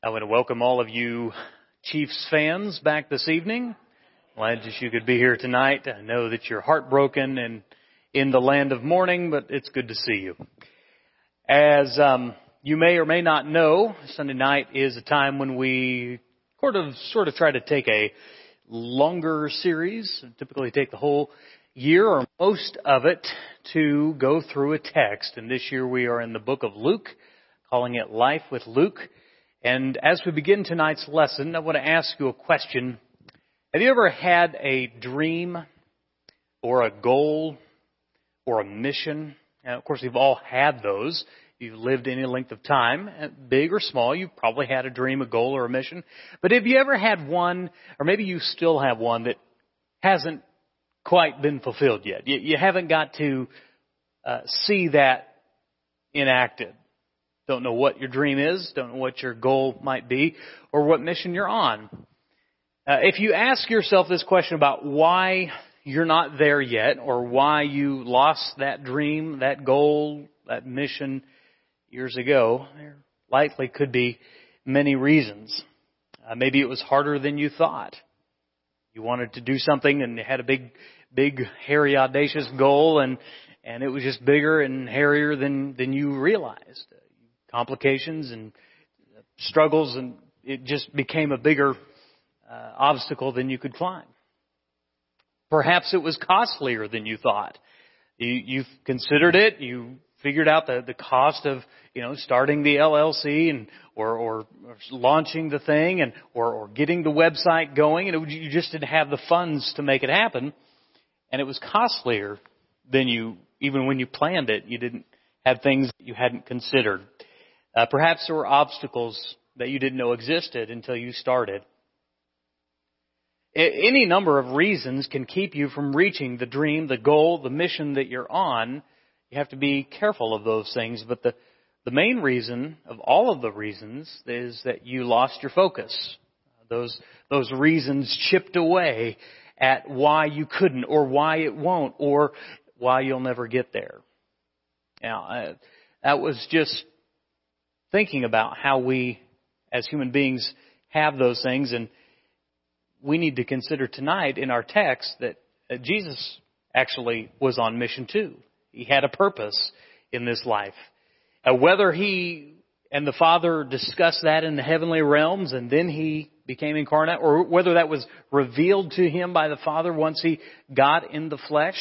I want to welcome all of you Chiefs fans back this evening. Glad that you could be here tonight. I know that you're heartbroken and in the land of mourning, but it's good to see you. As um, you may or may not know, Sunday night is a time when we sort of sort of try to take a longer series, typically take the whole year or most of it to go through a text. And this year we are in the book of Luke, calling it Life with Luke. And as we begin tonight's lesson, I want to ask you a question. Have you ever had a dream or a goal or a mission? And of course, we've all had those. You've lived any length of time, big or small, you've probably had a dream, a goal, or a mission. But have you ever had one, or maybe you still have one that hasn't quite been fulfilled yet? You, you haven't got to uh, see that enacted. Don't know what your dream is, don't know what your goal might be, or what mission you're on. Uh, if you ask yourself this question about why you're not there yet, or why you lost that dream, that goal, that mission years ago, there likely could be many reasons. Uh, maybe it was harder than you thought. You wanted to do something and you had a big, big, hairy, audacious goal, and and it was just bigger and hairier than than you realized. Complications and struggles, and it just became a bigger uh, obstacle than you could climb. Perhaps it was costlier than you thought. You, you considered it. You figured out the, the cost of, you know, starting the LLC and, or, or, or launching the thing and, or, or getting the website going and it, you just didn't have the funds to make it happen. And it was costlier than you, even when you planned it, you didn't have things that you hadn't considered. Uh, perhaps there were obstacles that you didn't know existed until you started. Any number of reasons can keep you from reaching the dream, the goal, the mission that you're on. You have to be careful of those things, but the, the main reason of all of the reasons is that you lost your focus. Those, those reasons chipped away at why you couldn't or why it won't or why you'll never get there. Now, I, that was just thinking about how we as human beings have those things and we need to consider tonight in our text that Jesus actually was on mission too. He had a purpose in this life. Uh, whether he and the Father discussed that in the heavenly realms and then he became incarnate, or whether that was revealed to him by the Father once he got in the flesh,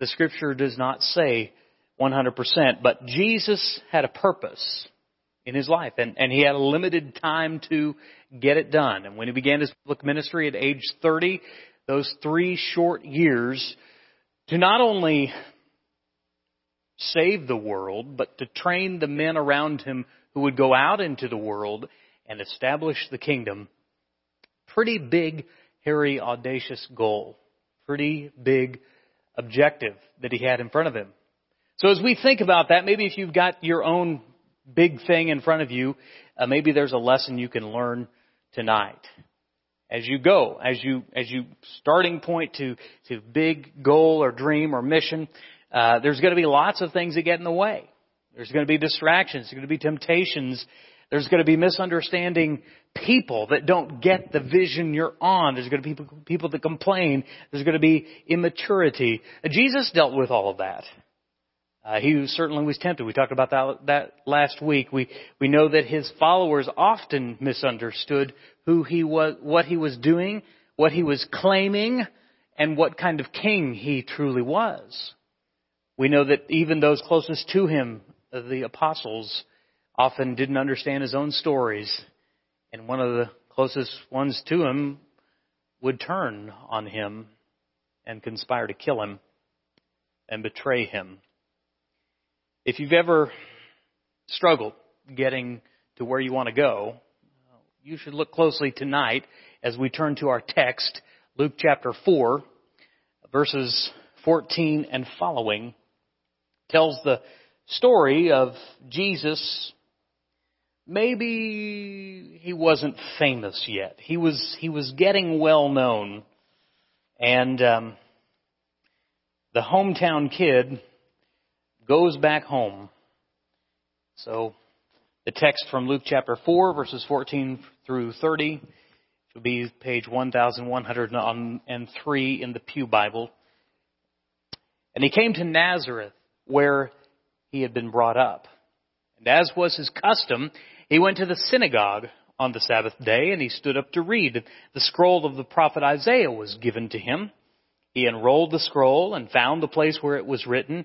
the scripture does not say 100%. But Jesus had a purpose in his life and, and he had a limited time to get it done. And when he began his public ministry at age 30, those three short years to not only save the world, but to train the men around him who would go out into the world and establish the kingdom. Pretty big, hairy, audacious goal. Pretty big objective that he had in front of him. So as we think about that, maybe if you've got your own big thing in front of you, uh, maybe there's a lesson you can learn tonight. As you go, as you, as you starting point to, to big goal or dream or mission, uh, there's going to be lots of things that get in the way. There's going to be distractions. There's going to be temptations. There's going to be misunderstanding people that don't get the vision you're on. There's going to be people, people that complain. There's going to be immaturity. Uh, Jesus dealt with all of that. Uh, he certainly was tempted. We talked about that, that last week. We, we know that his followers often misunderstood who he was, what he was doing, what he was claiming, and what kind of king he truly was. We know that even those closest to him, the apostles, often didn't understand his own stories. And one of the closest ones to him would turn on him and conspire to kill him and betray him. If you've ever struggled getting to where you want to go, you should look closely tonight as we turn to our text, Luke chapter 4, verses 14 and following tells the story of Jesus. Maybe he wasn't famous yet. He was he was getting well known, and um, the hometown kid goes back home. So The text from Luke chapter 4, verses 14 through 30 will be page 1103 in the Pew Bible. And he came to Nazareth, where he had been brought up. And as was his custom, he went to the synagogue on the Sabbath day, and he stood up to read. The scroll of the prophet Isaiah was given to him. He unrolled the scroll and found the place where it was written,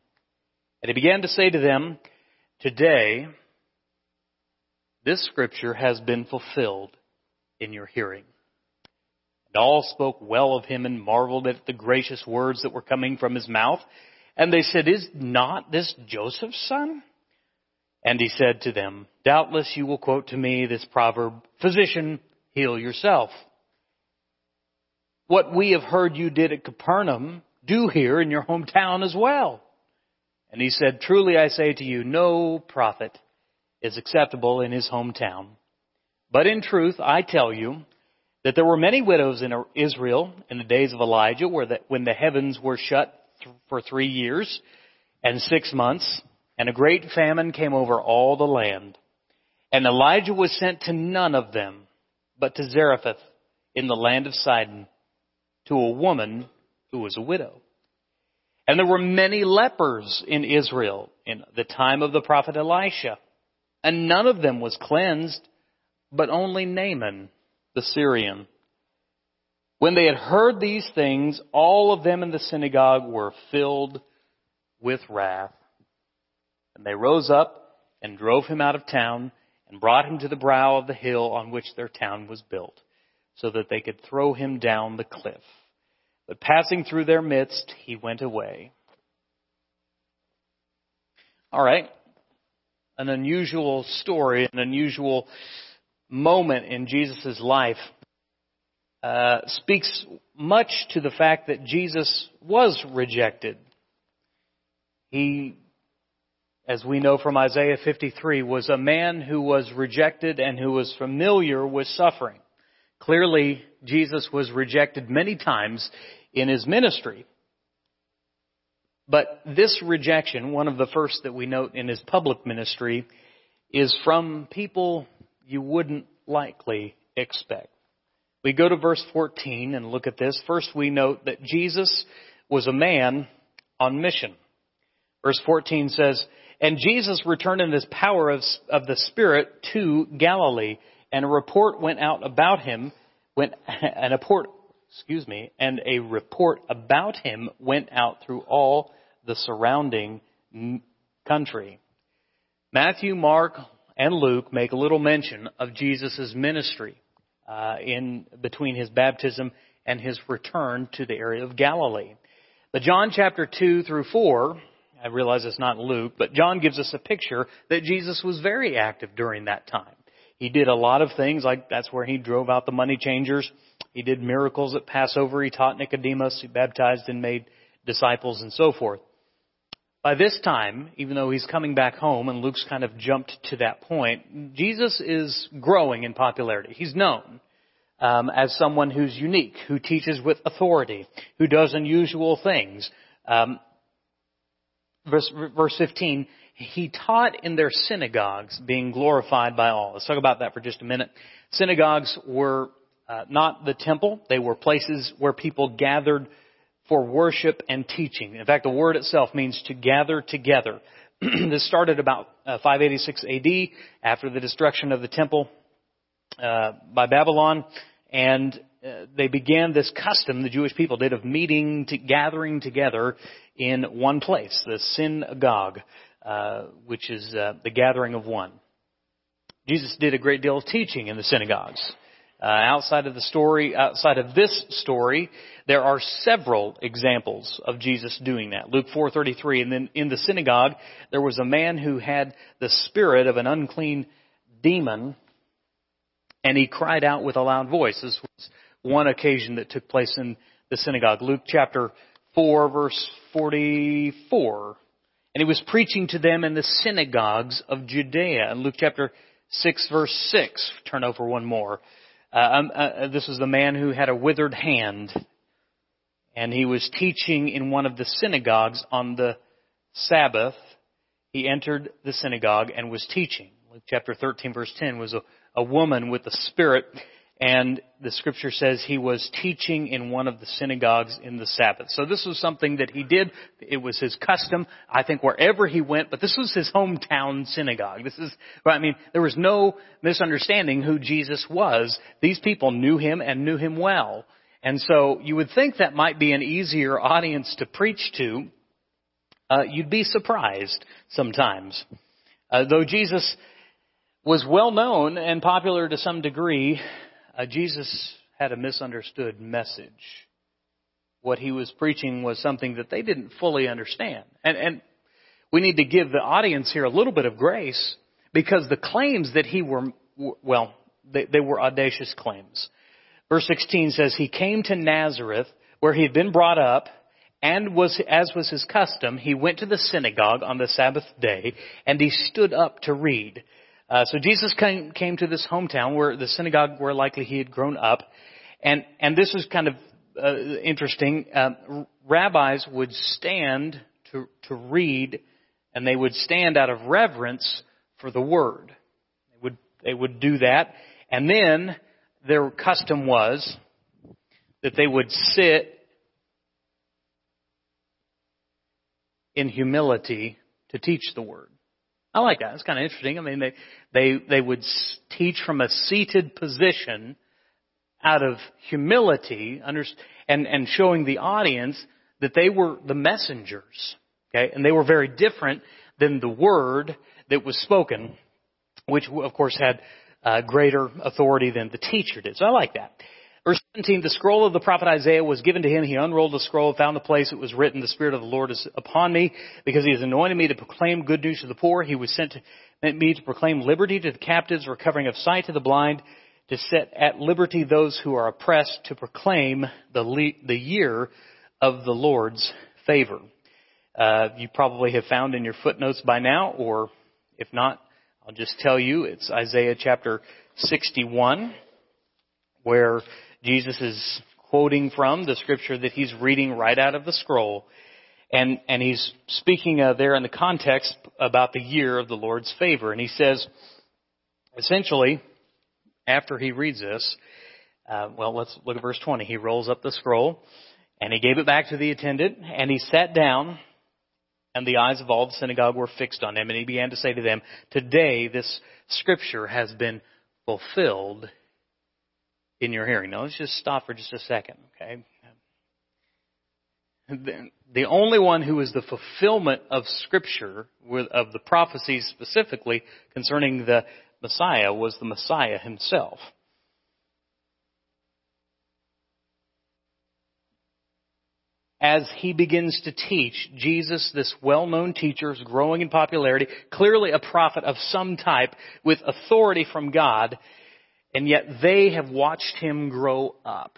And he began to say to them, Today, this scripture has been fulfilled in your hearing. And all spoke well of him and marveled at the gracious words that were coming from his mouth. And they said, Is not this Joseph's son? And he said to them, Doubtless you will quote to me this proverb, Physician, heal yourself. What we have heard you did at Capernaum, do here in your hometown as well. And he said, Truly I say to you, no prophet is acceptable in his hometown. But in truth, I tell you that there were many widows in Israel in the days of Elijah, where the, when the heavens were shut for three years and six months, and a great famine came over all the land. And Elijah was sent to none of them, but to Zarephath in the land of Sidon, to a woman who was a widow. And there were many lepers in Israel in the time of the prophet Elisha, and none of them was cleansed, but only Naaman, the Syrian. When they had heard these things, all of them in the synagogue were filled with wrath. And they rose up and drove him out of town and brought him to the brow of the hill on which their town was built, so that they could throw him down the cliff. But passing through their midst, he went away. All right. An unusual story, an unusual moment in Jesus' life uh, speaks much to the fact that Jesus was rejected. He as we know from Isaiah 53, was a man who was rejected and who was familiar with suffering. Clearly, Jesus was rejected many times in his ministry. But this rejection, one of the first that we note in his public ministry, is from people you wouldn't likely expect. We go to verse 14 and look at this. First, we note that Jesus was a man on mission. Verse 14 says, and Jesus returned in this power of, of the Spirit to Galilee, and a report went out about him, went, and a report, excuse me, and a report about him went out through all the surrounding country. Matthew, Mark, and Luke make little mention of Jesus' ministry uh, in between his baptism and his return to the area of Galilee. But John chapter 2 through 4 I realize it's not Luke, but John gives us a picture that Jesus was very active during that time. He did a lot of things, like that's where he drove out the money changers. He did miracles at Passover. He taught Nicodemus. He baptized and made disciples and so forth. By this time, even though he's coming back home and Luke's kind of jumped to that point, Jesus is growing in popularity. He's known um, as someone who's unique, who teaches with authority, who does unusual things. Um, verse, verse 15, he taught in their synagogues, being glorified by all. Let's talk about that for just a minute. Synagogues were uh, not the temple. They were places where people gathered for worship and teaching. In fact, the word itself means to gather together. this started about uh, 586 AD after the destruction of the temple uh, by Babylon, and uh, they began this custom the Jewish people did of meeting, to, gathering together in one place, the synagogue, uh, which is uh, the gathering of one. Jesus did a great deal of teaching in the synagogues. Uh, outside of the story, outside of this story, there are several examples of Jesus doing that. Luke 4:33, and then in the synagogue there was a man who had the spirit of an unclean demon, and he cried out with a loud voice. This was one occasion that took place in the synagogue. Luke chapter 4 verse 44. And he was preaching to them in the synagogues of Judea. In Luke chapter 6 verse 6, turn over one more. Uh, um, uh, this was the man who had a withered hand. And he was teaching in one of the synagogues on the Sabbath. He entered the synagogue and was teaching. Luke chapter 13 verse 10 was a, a woman with a spirit and the scripture says he was teaching in one of the synagogues in the Sabbath. So this was something that he did. It was his custom, I think, wherever he went, but this was his hometown synagogue. This is, I mean, there was no misunderstanding who Jesus was. These people knew him and knew him well. And so you would think that might be an easier audience to preach to. Uh, you'd be surprised sometimes. Uh, though Jesus was well known and popular to some degree, uh, Jesus had a misunderstood message. What he was preaching was something that they didn't fully understand. And, and we need to give the audience here a little bit of grace because the claims that he were, well, they, they were audacious claims. Verse 16 says, He came to Nazareth where he had been brought up and was, as was his custom, he went to the synagogue on the Sabbath day and he stood up to read. Uh, so Jesus came, came to this hometown where the synagogue where likely he had grown up, and and this is kind of uh, interesting. Um, rabbis would stand to to read, and they would stand out of reverence for the word. They would they would do that, and then their custom was that they would sit in humility to teach the word. I like that. It's kind of interesting. I mean, they, they, they would teach from a seated position out of humility and, and showing the audience that they were the messengers. Okay? And they were very different than the word that was spoken, which of course had uh, greater authority than the teacher did. So I like that. Verse 17, the scroll of the prophet Isaiah was given to him. He unrolled the scroll, found the place it was written, the Spirit of the Lord is upon me, because he has anointed me to proclaim good news to the poor. He was sent to, me to proclaim liberty to the captives, recovering of sight to the blind, to set at liberty those who are oppressed, to proclaim the, le- the year of the Lord's favor. Uh, you probably have found in your footnotes by now, or if not, I'll just tell you, it's Isaiah chapter 61, where Jesus is quoting from the scripture that he's reading right out of the scroll. And, and he's speaking uh, there in the context about the year of the Lord's favor. And he says, essentially, after he reads this, uh, well, let's look at verse 20. He rolls up the scroll, and he gave it back to the attendant, and he sat down, and the eyes of all the synagogue were fixed on him, and he began to say to them, Today this scripture has been fulfilled in your hearing. Now let's just stop for just a second, okay? The only one who is the fulfillment of Scripture, of the prophecies specifically concerning the Messiah, was the Messiah himself. as he begins to teach, Jesus, this well-known teacher, is growing in popularity, clearly a prophet of some type with authority from God, and yet they have watched him grow up.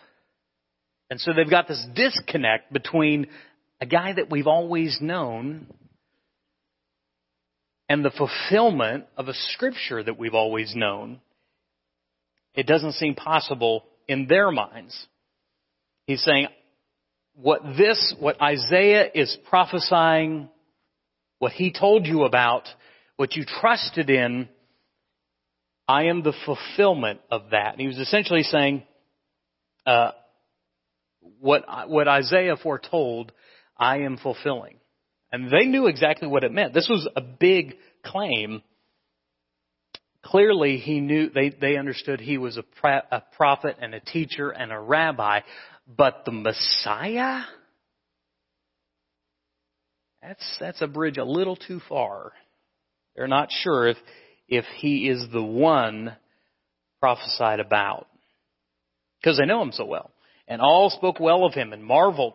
And so they've got this disconnect between a guy that we've always known and the fulfillment of a scripture that we've always known. It doesn't seem possible in their minds. He's saying, what this, what Isaiah is prophesying, what he told you about, what you trusted in, I am the fulfillment of that. And he was essentially saying, uh, what, what Isaiah foretold, I am fulfilling. And they knew exactly what it meant. This was a big claim. Clearly, he knew, they, they understood he was a, pra- a prophet and a teacher and a rabbi. But the Messiah? That's, that's a bridge a little too far. They're not sure if if he is the one prophesied about. because they know him so well. And all spoke well of him and marveled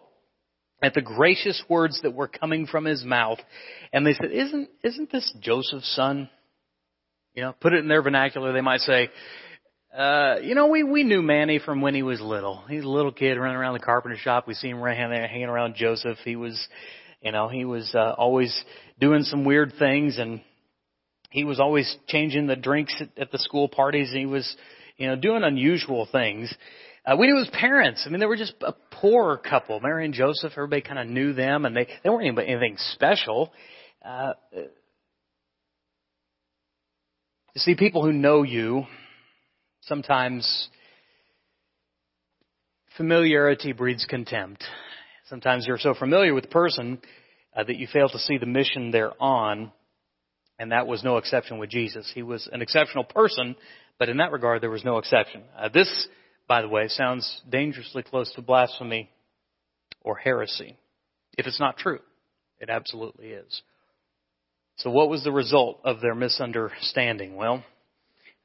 at the gracious words that were coming from his mouth. And they said, isn't, isn't this Joseph's son? You know, put it in their vernacular, they might say, uh, you know, we, we knew Manny from when he was little. He's a little kid running around the carpenter shop. We see him hanging around Joseph. He was, you know, he was, uh, always doing some weird things and he was always changing the drinks at, at the school parties. And he was, you know, doing unusual things. Uh, we knew his parents. I mean, they were just a poor couple. Mary and Joseph, everybody kind of knew them, and they, they weren't even anything special. Uh, you see, people who know you, sometimes familiarity breeds contempt. Sometimes you're so familiar with the person uh, that you fail to see the mission they're on, and that was no exception with Jesus. He was an exceptional person, but in that regard, there was no exception. Uh, this by the way, sounds dangerously close to blasphemy or heresy. If it's not true, it absolutely is. So what was the result of their misunderstanding? Well,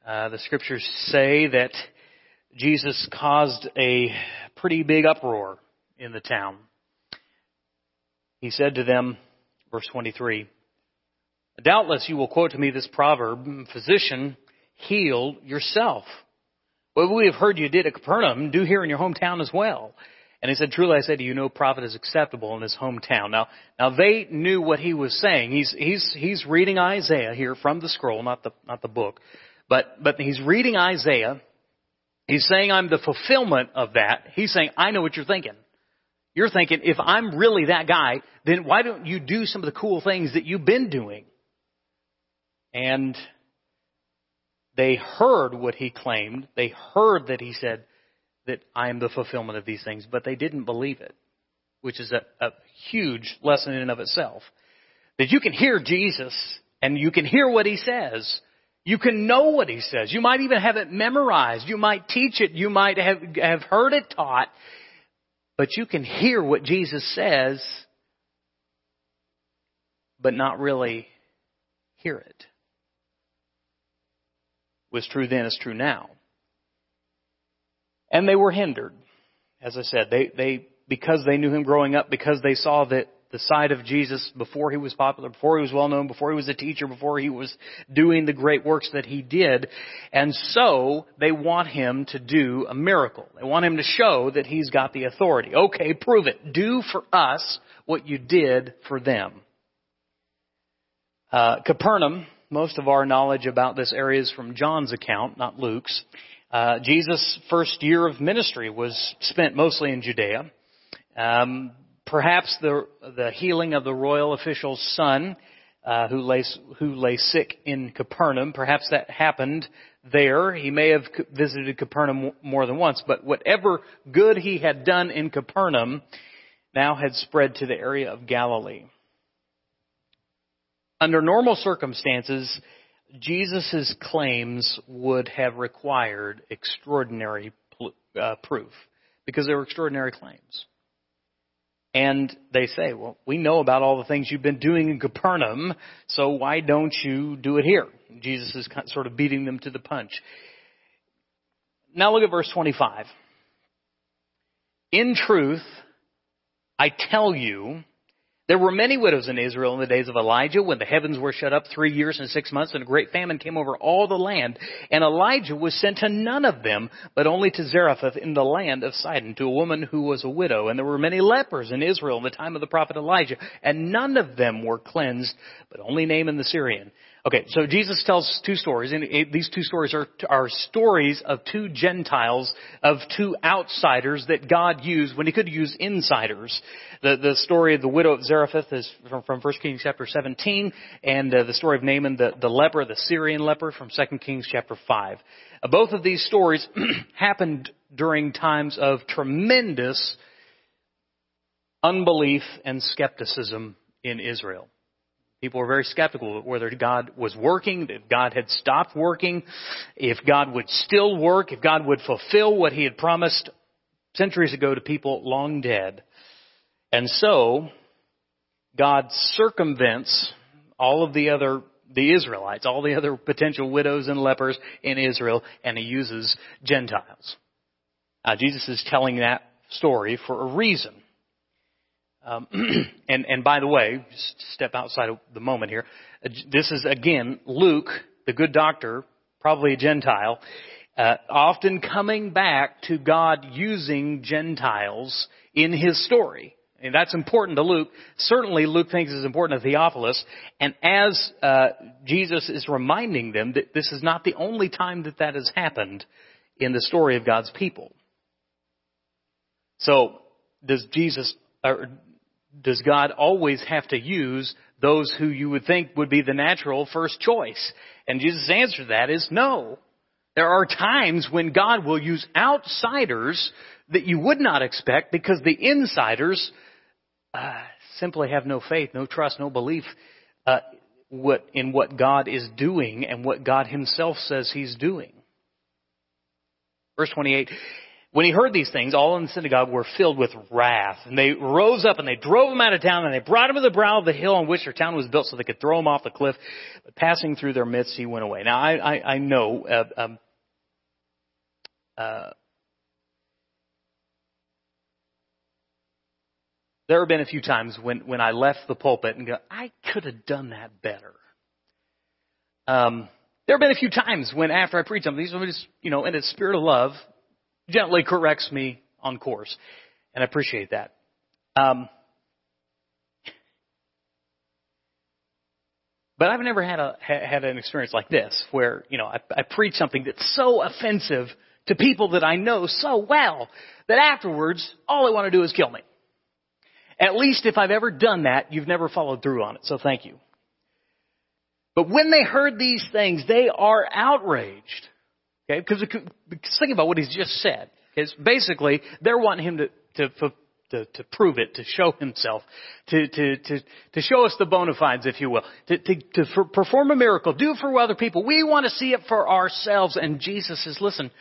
uh, the scriptures say that Jesus caused a pretty big uproar in the town. He said to them, verse 23, Doubtless you will quote to me this proverb, Physician, heal yourself. What we have heard you did at Capernaum, do here in your hometown as well. And he said, truly I say to you, no prophet is acceptable in his hometown. Now, now they knew what he was saying. He's, he's, he's reading Isaiah here from the scroll, not the, not the book. But, but he's reading Isaiah. He's saying I'm the fulfillment of that. He's saying, I know what you're thinking. You're thinking, if I'm really that guy, then why don't you do some of the cool things that you've been doing? And they heard what he claimed. They heard that he said that I am the fulfillment of these things, but they didn't believe it, which is a, a huge lesson in and of itself. That you can hear Jesus and you can hear what he says. You can know what he says. You might even have it memorized. You might teach it. You might have, have heard it taught. But you can hear what Jesus says, but not really hear it was true then is true now. And they were hindered. As I said, they, they, because they knew him growing up, because they saw that the side of Jesus before he was popular, before he was well known, before he was a teacher, before he was doing the great works that he did. And so they want him to do a miracle. They want him to show that he's got the authority. Okay, prove it. Do for us what you did for them. Uh, Capernaum most of our knowledge about this area is from John's account, not Luke's. Uh, Jesus' first year of ministry was spent mostly in Judea. Um, perhaps the the healing of the royal official's son, uh, who lay who lay sick in Capernaum, perhaps that happened there. He may have visited Capernaum more than once, but whatever good he had done in Capernaum now had spread to the area of Galilee. Under normal circumstances, Jesus' claims would have required extraordinary uh, proof because they were extraordinary claims. And they say, well, we know about all the things you've been doing in Capernaum, so why don't you do it here? Jesus is sort of beating them to the punch. Now look at verse 25. In truth, I tell you, there were many widows in Israel in the days of Elijah when the heavens were shut up three years and six months and a great famine came over all the land. And Elijah was sent to none of them, but only to Zarephath in the land of Sidon, to a woman who was a widow. And there were many lepers in Israel in the time of the prophet Elijah, and none of them were cleansed, but only Naaman the Syrian. Okay, so Jesus tells two stories, and these two stories are, are stories of two Gentiles, of two outsiders that God used when He could use insiders. The, the story of the widow of Zarephath is from, from 1 Kings chapter 17, and uh, the story of Naaman, the, the leper, the Syrian leper, from 2 Kings chapter 5. Uh, both of these stories happened during times of tremendous unbelief and skepticism in Israel. People were very skeptical whether God was working, if God had stopped working, if God would still work, if God would fulfill what He had promised centuries ago to people long dead. And so, God circumvents all of the other, the Israelites, all the other potential widows and lepers in Israel, and He uses Gentiles. Uh, Jesus is telling that story for a reason. Um, and, and by the way, just step outside of the moment here. Uh, this is again Luke, the good doctor, probably a Gentile, uh, often coming back to God using Gentiles in his story. And that's important to Luke. Certainly Luke thinks it's important to Theophilus. And as uh, Jesus is reminding them that this is not the only time that that has happened in the story of God's people. So, does Jesus, or does God always have to use those who you would think would be the natural first choice? And Jesus' answer to that is no. There are times when God will use outsiders that you would not expect because the insiders uh, simply have no faith, no trust, no belief uh, what, in what God is doing and what God Himself says He's doing. Verse 28. When he heard these things, all in the synagogue were filled with wrath. And they rose up and they drove him out of town and they brought him to the brow of the hill on which their town was built so they could throw him off the cliff. But passing through their midst, he went away. Now, I, I, I know, uh, um, uh, there have been a few times when, when I left the pulpit and go, I could have done that better. Um, there have been a few times when after I preach something, somebody just, you know, in a spirit of love, gently corrects me on course. And I appreciate that. Um, but I've never had a had an experience like this where you know I, I preach something that's so offensive to people that I know so well that afterwards all they want to do is kill me. At least if I've ever done that, you've never followed through on it. So thank you. But when they heard these things, they are outraged. Okay, because think about what he's just said. It's basically they're wanting him to to to, to prove it, to show himself, to to to to show us the bona fides, if you will, to to, to perform a miracle, do it for other people. We want to see it for ourselves. And Jesus says, listen,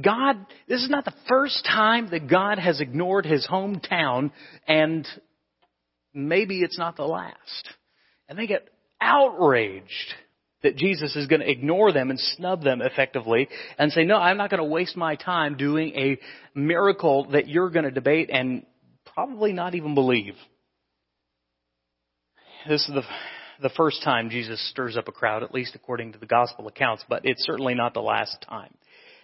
God, this is not the first time that God has ignored His hometown, and maybe it's not the last. And they get outraged that Jesus is going to ignore them and snub them effectively and say, no, I'm not going to waste my time doing a miracle that you're going to debate and probably not even believe. This is the, the first time Jesus stirs up a crowd, at least according to the gospel accounts, but it's certainly not the last time.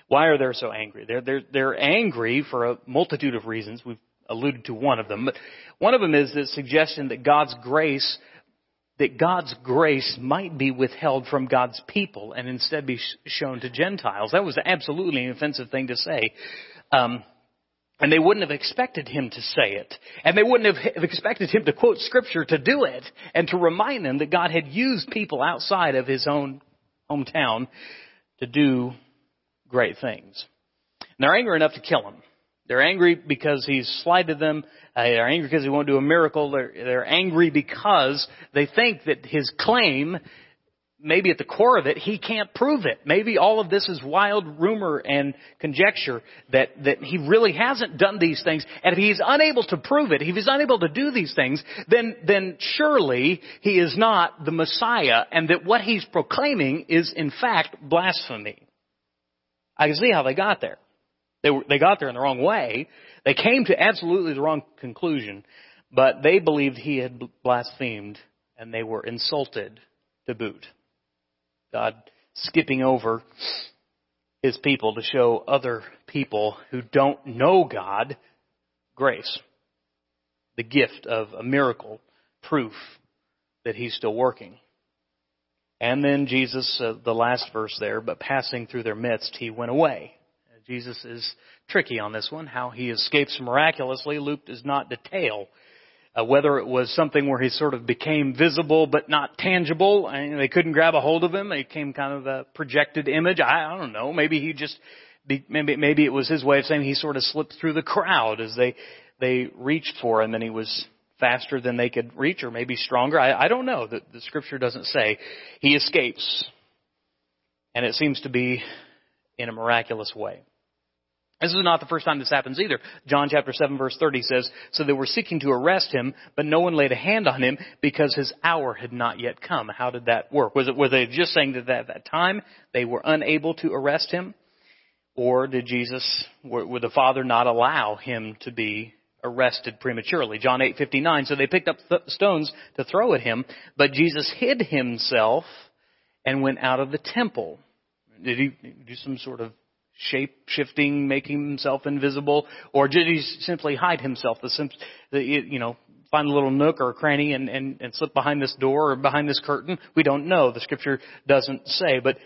Why are they so angry? They're, they're, they're angry for a multitude of reasons. We've alluded to one of them, but one of them is the suggestion that God's grace that God's grace might be withheld from God's people and instead be shown to Gentiles. That was absolutely an offensive thing to say. Um, and they wouldn't have expected him to say it. And they wouldn't have expected him to quote scripture to do it and to remind them that God had used people outside of his own hometown to do great things. And they're angry enough to kill him. They're angry because he's slighted them. Uh, they're angry because he won't do a miracle. They're, they're angry because they think that his claim, maybe at the core of it, he can't prove it. Maybe all of this is wild rumor and conjecture that, that he really hasn't done these things. And if he's unable to prove it, if he's unable to do these things, then, then surely he is not the Messiah and that what he's proclaiming is in fact blasphemy. I can see how they got there. They, were, they got there in the wrong way. They came to absolutely the wrong conclusion, but they believed he had blasphemed and they were insulted to boot. God skipping over his people to show other people who don't know God grace. The gift of a miracle, proof that he's still working. And then Jesus, uh, the last verse there, but passing through their midst, he went away. Jesus is tricky on this one. How he escapes miraculously, Luke does not detail. Uh, whether it was something where he sort of became visible but not tangible, and they couldn't grab a hold of him. It came kind of a projected image. I, I don't know. Maybe he just, maybe maybe it was his way of saying he sort of slipped through the crowd as they they reached for him, and he was faster than they could reach, or maybe stronger. I, I don't know. The, the scripture doesn't say. He escapes, and it seems to be in a miraculous way. This is not the first time this happens either. John chapter 7 verse 30 says, So they were seeking to arrest him, but no one laid a hand on him because his hour had not yet come. How did that work? Was it, were they just saying that at that time they were unable to arrest him? Or did Jesus, would the Father not allow him to be arrested prematurely? John 8:59. So they picked up th- stones to throw at him, but Jesus hid himself and went out of the temple. Did he do some sort of shape shifting, making himself invisible, or did he simply hide himself? The, the you know, find a little nook or a cranny and, and, and slip behind this door or behind this curtain? We don't know. The scripture doesn't say, but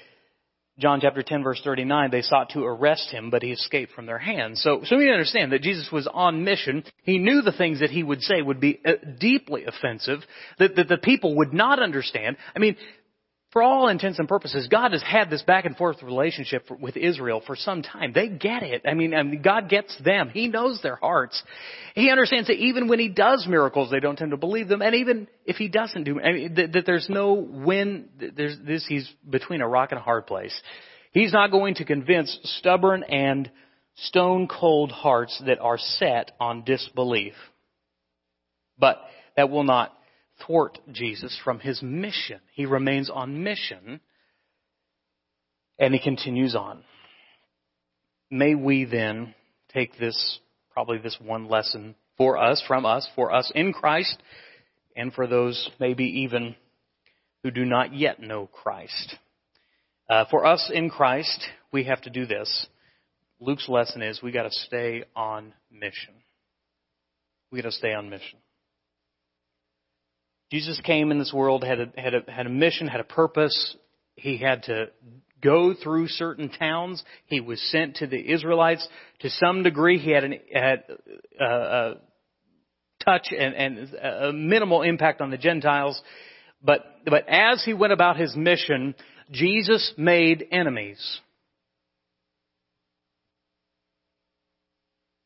John chapter 10 verse 39, they sought to arrest him, but he escaped from their hands. So, so we understand that Jesus was on mission. He knew the things that he would say would be uh, deeply offensive, that, that the people would not understand. I mean, for all intents and purposes, God has had this back and forth relationship with Israel for some time. They get it. I mean, I mean, God gets them. He knows their hearts. He understands that even when He does miracles, they don't tend to believe them. And even if He doesn't do, I mean, that, that there's no win, there's this, He's between a rock and a hard place. He's not going to convince stubborn and stone cold hearts that are set on disbelief. But that will not thwart Jesus from his mission. He remains on mission and he continues on. May we then take this, probably this one lesson for us, from us, for us in Christ, and for those maybe even who do not yet know Christ. Uh, for us in Christ, we have to do this. Luke's lesson is we got to stay on mission. We got to stay on mission. Jesus came in this world, had a, had a, had a mission, had a purpose. He had to go through certain towns. He was sent to the Israelites. To some degree, he had, an, had a, a touch and, and a minimal impact on the Gentiles. But, but as he went about his mission, Jesus made enemies.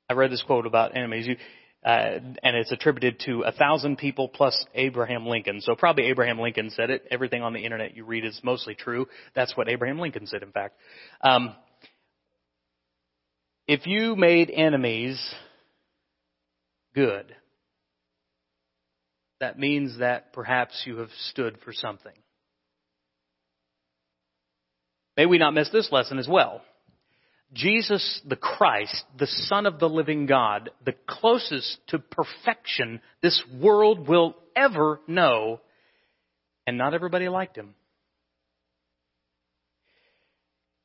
I read this quote about enemies. You, uh, and it's attributed to a thousand people plus Abraham Lincoln. So probably Abraham Lincoln said it. Everything on the internet you read is mostly true. That's what Abraham Lincoln said, in fact. Um, if you made enemies good, that means that perhaps you have stood for something. May we not miss this lesson as well. Jesus the Christ, the Son of the living God, the closest to perfection this world will ever know, and not everybody liked him.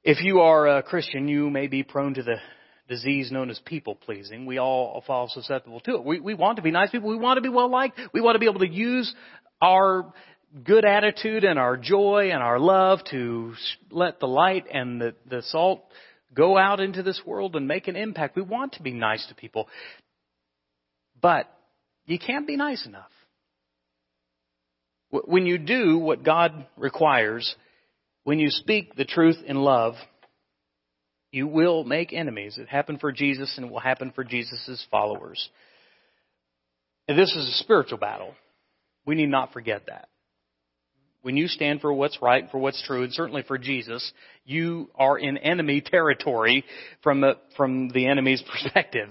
If you are a Christian, you may be prone to the disease known as people pleasing. We all fall susceptible to it. We, we want to be nice people. We want to be well liked. We want to be able to use our good attitude and our joy and our love to let the light and the, the salt go out into this world and make an impact. We want to be nice to people. But you can't be nice enough. When you do what God requires, when you speak the truth in love, you will make enemies. It happened for Jesus and it will happen for Jesus' followers. And this is a spiritual battle. We need not forget that. When you stand for what's right, for what's true, and certainly for Jesus, you are in enemy territory from the, from the enemy's perspective.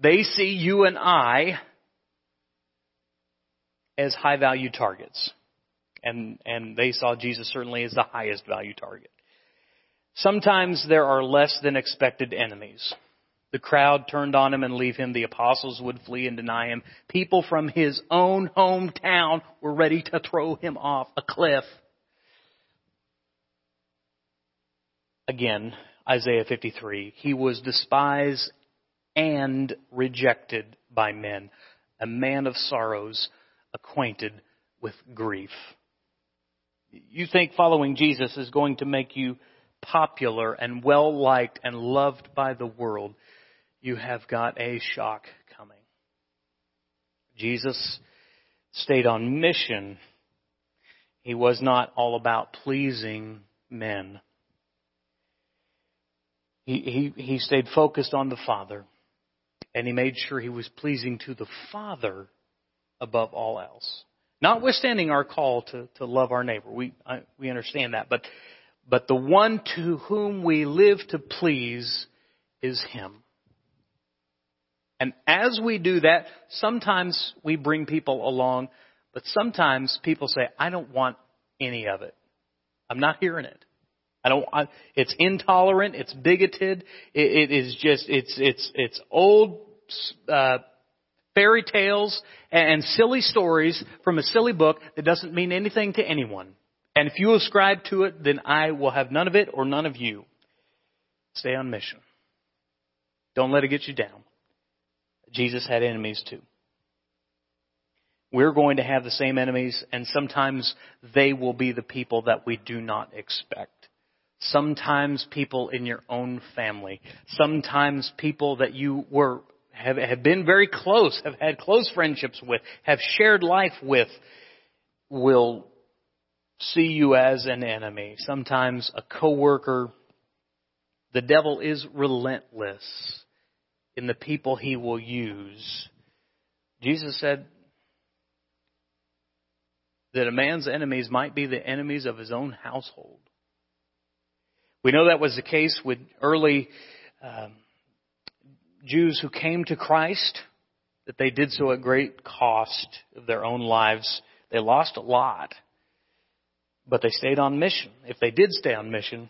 They see you and I as high value targets. And, and they saw Jesus certainly as the highest value target. Sometimes there are less than expected enemies. The crowd turned on him and leave him. The apostles would flee and deny him. People from his own hometown were ready to throw him off a cliff. Again, Isaiah 53. He was despised and rejected by men, a man of sorrows, acquainted with grief. You think following Jesus is going to make you popular and well liked and loved by the world you have got a shock coming. Jesus stayed on mission. He was not all about pleasing men. He, he, he stayed focused on the Father, and he made sure he was pleasing to the Father above all else. Notwithstanding our call to, to love our neighbor, we, I, we understand that, but, but the one to whom we live to please is Him. And as we do that, sometimes we bring people along, but sometimes people say, I don't want any of it. I'm not hearing it. I don't. I, it's intolerant. It's bigoted. It, it is just. It's it's it's old uh, fairy tales and silly stories from a silly book that doesn't mean anything to anyone. And if you ascribe to it, then I will have none of it or none of you. Stay on mission. Don't let it get you down. Jesus had enemies too. We're going to have the same enemies, and sometimes they will be the people that we do not expect. Sometimes people in your own family. Sometimes people that you were have, have been very close, have had close friendships with, have shared life with, will see you as an enemy. Sometimes a coworker. The devil is relentless in the people he will use. Jesus said that a man's enemies might be the enemies of his own household. We know that was the case with early um, Jews who came to Christ, that they did so at great cost of their own lives. They lost a lot, but they stayed on mission. If they did stay on mission,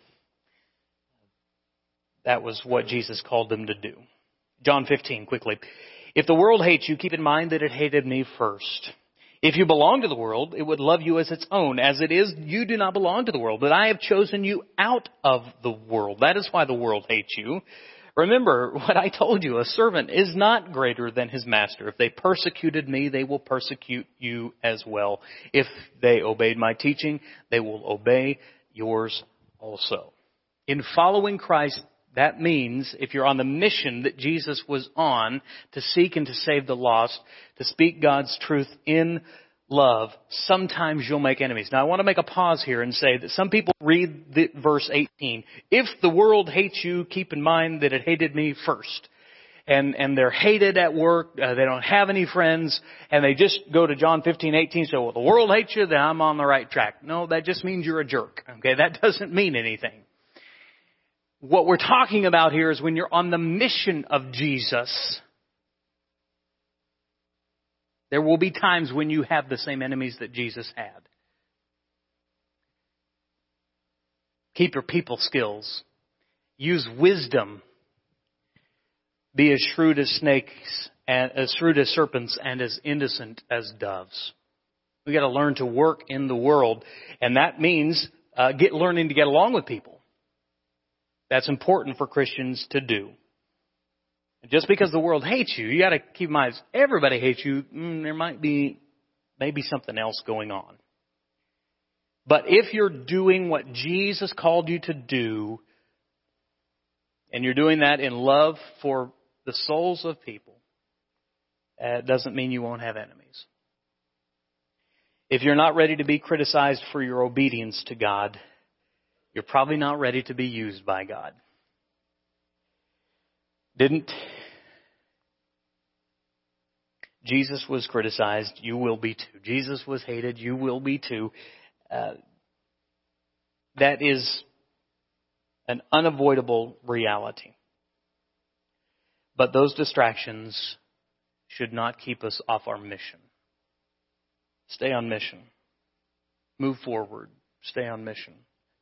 that was what Jesus called them to do. John 15, quickly. If the world hates you, keep in mind that it hated me first. If you belong to the world, it would love you as its own. As it is, you do not belong to the world, but I have chosen you out of the world. That is why the world hates you. Remember what I told you, a servant is not greater than his master. If they persecuted me, they will persecute you as well. If they obeyed my teaching, they will obey yours also. In following Christ, that means if you're on the mission that Jesus was on to seek and to save the lost, to speak God's truth in love, sometimes you'll make enemies. Now I want to make a pause here and say that some people read the, verse 18. If the world hates you, keep in mind that it hated me first. And, and they're hated at work, uh, they don't have any friends, and they just go to John 15, 18, so well, the world hates you, then I'm on the right track. No, that just means you're a jerk. Okay, that doesn't mean anything. What we're talking about here is when you're on the mission of Jesus, there will be times when you have the same enemies that Jesus had. Keep your people skills. Use wisdom. Be as shrewd as snakes and as shrewd as serpents and as innocent as doves. We got to learn to work in the world, and that means uh, get learning to get along with people. That's important for Christians to do. Just because the world hates you, you got to keep in mind, everybody hates you. Mm, there might be maybe something else going on. But if you're doing what Jesus called you to do, and you're doing that in love for the souls of people, uh, it doesn't mean you won't have enemies. If you're not ready to be criticized for your obedience to God, you're probably not ready to be used by God. Didn't Jesus was criticized, you will be too. Jesus was hated, you will be too. Uh, that is an unavoidable reality. But those distractions should not keep us off our mission. Stay on mission. Move forward. Stay on mission.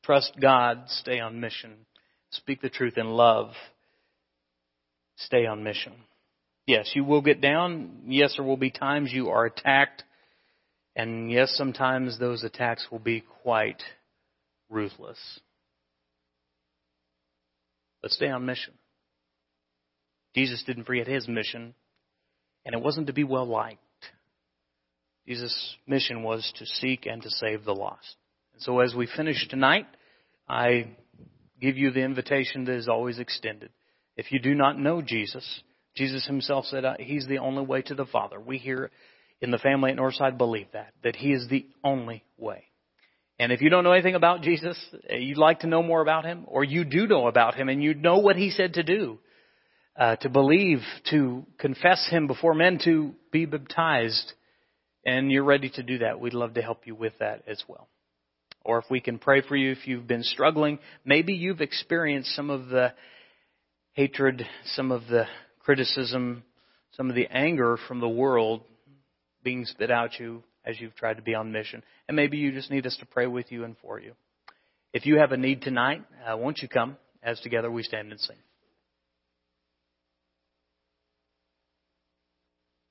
Trust God. Stay on mission. Speak the truth in love. Stay on mission. Yes, you will get down. Yes, there will be times you are attacked. And yes, sometimes those attacks will be quite ruthless. But stay on mission. Jesus didn't forget his mission, and it wasn't to be well liked. Jesus' mission was to seek and to save the lost. And so as we finish tonight, I give you the invitation that is always extended. If you do not know Jesus, Jesus himself said uh, he's the only way to the Father. We here in the family at Northside believe that, that he is the only way. And if you don't know anything about Jesus, uh, you'd like to know more about him, or you do know about him and you know what he said to do, uh, to believe, to confess him before men, to be baptized, and you're ready to do that, we'd love to help you with that as well. Or if we can pray for you if you've been struggling, maybe you've experienced some of the hatred, some of the criticism, some of the anger from the world being spit out you as you've tried to be on mission. And maybe you just need us to pray with you and for you. If you have a need tonight, uh, won't you come as together we stand and sing?